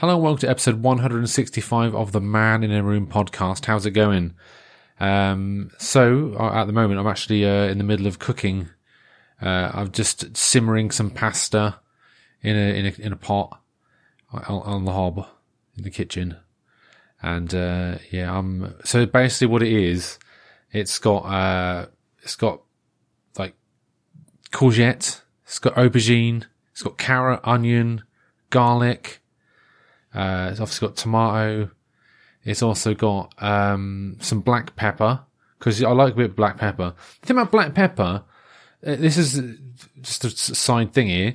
Hello and welcome to episode 165 of the Man in a Room podcast. How's it going? Um, so, uh, at the moment, I'm actually uh, in the middle of cooking. Uh, I'm just simmering some pasta in a in a, in a pot on, on the hob in the kitchen. And uh, yeah, I'm so basically what it is, it's got uh, it's got like courgette, it's got aubergine, it's got carrot, onion, garlic. Uh, it's obviously got tomato. It's also got um, some black pepper because I like a bit of black pepper. The thing about black pepper, uh, this is just a side thing here.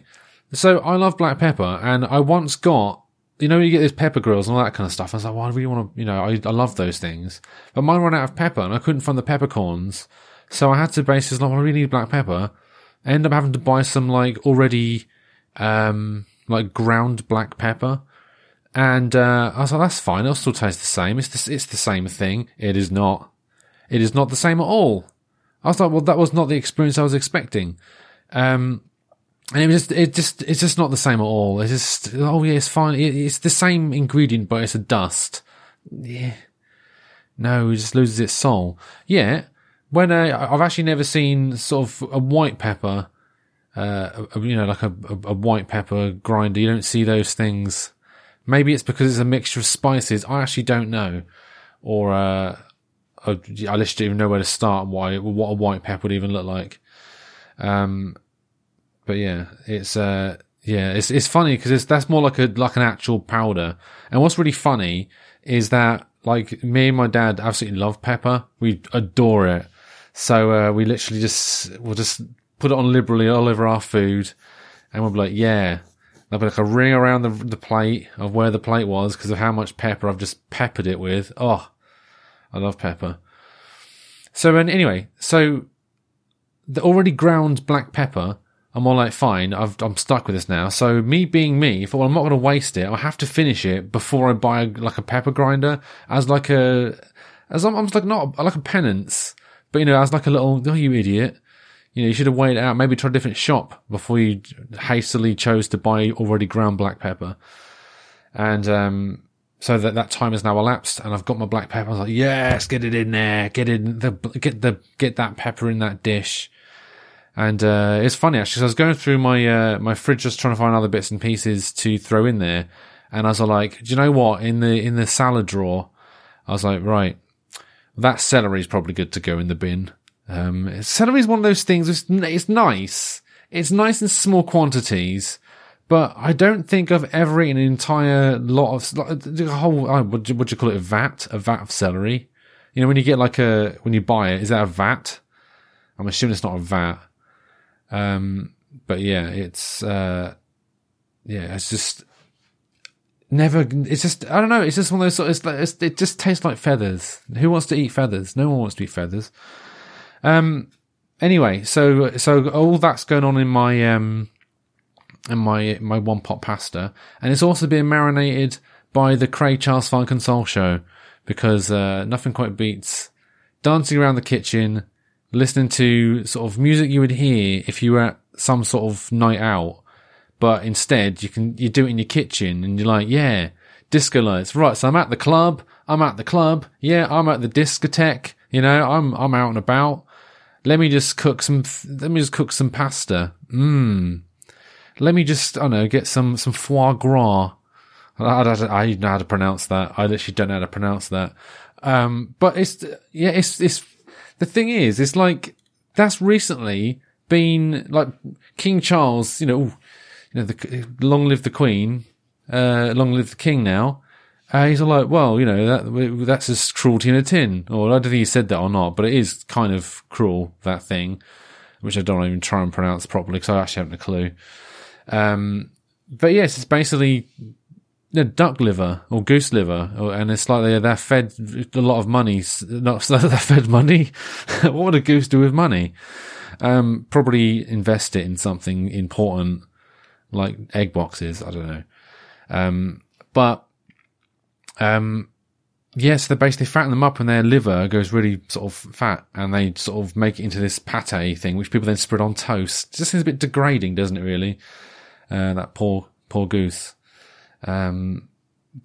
So I love black pepper, and I once got, you know, you get these pepper grills and all that kind of stuff. I was like, well, I really want to, you know, I, I love those things, but mine ran out of pepper, and I couldn't find the peppercorns, so I had to basically like, well, I really need black pepper. I ended up having to buy some like already, um, like ground black pepper. And uh, I was like, that's fine. It'll still taste the same. It's the, it's the same thing. It is not. It is not the same at all. I was like, well, that was not the experience I was expecting. Um, and it was just, it just, it's just not the same at all. It's just, oh yeah, it's fine. It, it's the same ingredient, but it's a dust. Yeah. No, it just loses its soul. Yeah. When, uh, I've actually never seen sort of a white pepper, uh, you know, like a, a, a white pepper grinder. You don't see those things Maybe it's because it's a mixture of spices. I actually don't know. Or, uh, I, I literally don't even know where to start why, what a white pepper would even look like. Um, but yeah, it's, uh, yeah, it's, it's funny because that's more like a, like an actual powder. And what's really funny is that like me and my dad absolutely love pepper. We adore it. So, uh, we literally just, we'll just put it on liberally all over our food and we'll be like, yeah, There'll be like a ring around the, the plate of where the plate was because of how much pepper I've just peppered it with. Oh, I love pepper. So, and anyway, so the already ground black pepper, I'm all like, fine, i am stuck with this now. So me being me, thought, well, I'm not going to waste it. I have to finish it before I buy like a pepper grinder as like a, as almost like not like a penance, but you know, as like a little, oh, you idiot. You know, you should have waited out, maybe try a different shop before you hastily chose to buy already ground black pepper. And, um, so that that time has now elapsed and I've got my black pepper. I was like, yes, get it in there, get in the, get the, get that pepper in that dish. And, uh, it's funny actually. So I was going through my, uh, my fridge just trying to find other bits and pieces to throw in there. And I was like, do you know what? In the, in the salad drawer, I was like, right, that celery is probably good to go in the bin. Um, celery is one of those things. It's, nice. It's nice in small quantities, but I don't think I've ever eaten an entire lot of like, a whole. Uh, what do you call it? A vat? A vat of celery? You know, when you get like a when you buy it, is that a vat? I'm assuming it's not a vat. Um, but yeah, it's uh, yeah, it's just never. It's just I don't know. It's just one of those. Sort of, it's, it's, it just tastes like feathers. Who wants to eat feathers? No one wants to eat feathers. Um, anyway, so so all that's going on in my um in my my one pot pasta, and it's also being marinated by the Craig Charles Funk and Soul show because uh, nothing quite beats dancing around the kitchen, listening to sort of music you would hear if you were at some sort of night out, but instead you can you do it in your kitchen and you're like, yeah, disco lights, right? So I'm at the club, I'm at the club, yeah, I'm at the discotheque, you know, I'm I'm out and about. Let me just cook some. Let me just cook some pasta. Mmm. Let me just, I don't know, get some some foie gras. I, I, I know how to pronounce that. I literally don't know how to pronounce that. Um, but it's yeah, it's it's the thing is, it's like that's recently been like King Charles. You know, you know, the long live the Queen, uh, long live the King. Now uh, he's like, well, you know, that, that's just cruelty in a tin. Or I don't think he said that or not, but it is kind of cruel, that thing, which I don't even try and pronounce properly because I actually haven't a clue. Um, but yes, it's basically you duck liver or goose liver, or, and it's like they're, they're fed a lot of money. Not they're fed money. what would a goose do with money? Um, probably invest it in something important, like egg boxes. I don't know. Um, but um, yes, they basically fatten them up and their liver goes really sort of fat and they sort of make it into this pate thing, which people then spread on toast. It just seems a bit degrading, doesn't it really? Uh, that poor, poor goose. Um,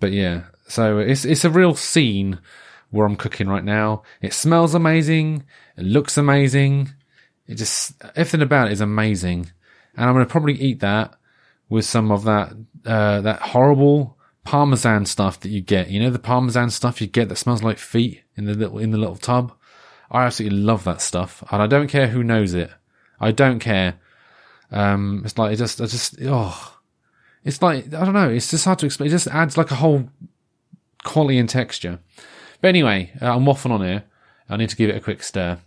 but yeah, so it's it's a real scene where I'm cooking right now. It smells amazing. It looks amazing. It just everything about it is amazing, and I'm going to probably eat that with some of that uh, that horrible parmesan stuff that you get. You know the parmesan stuff you get that smells like feet in the little in the little tub. I absolutely love that stuff, and I don't care who knows it. I don't care. Um, it's like it just, I just, oh, it's like I don't know. It's just hard to explain. It just adds like a whole quality and texture. But anyway, uh, I'm waffling on here. I need to give it a quick stir.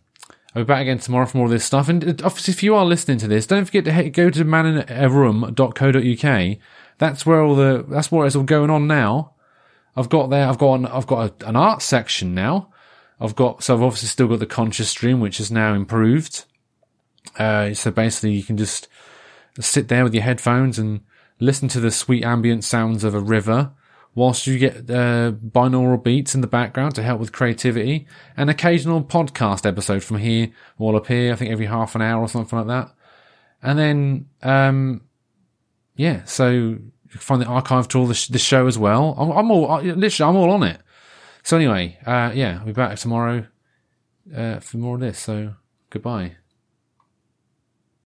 I'll be back again tomorrow for more of this stuff. And uh, obviously, if you are listening to this, don't forget to go to maninaroom.co.uk. That's where all the that's where it's all going on now. I've got there. I've got an, I've got a, an art section now. I've got so I've obviously still got the conscious stream, which is now improved. Uh, so basically, you can just sit there with your headphones and listen to the sweet ambient sounds of a river whilst you get uh, binaural beats in the background to help with creativity. An occasional podcast episode from here will appear, I think every half an hour or something like that. And then, um, yeah, so you can find the archive to all the show as well. I'm, I'm all, literally, I'm all on it. So anyway, uh, yeah, I'll be back tomorrow, uh, for more of this. So goodbye.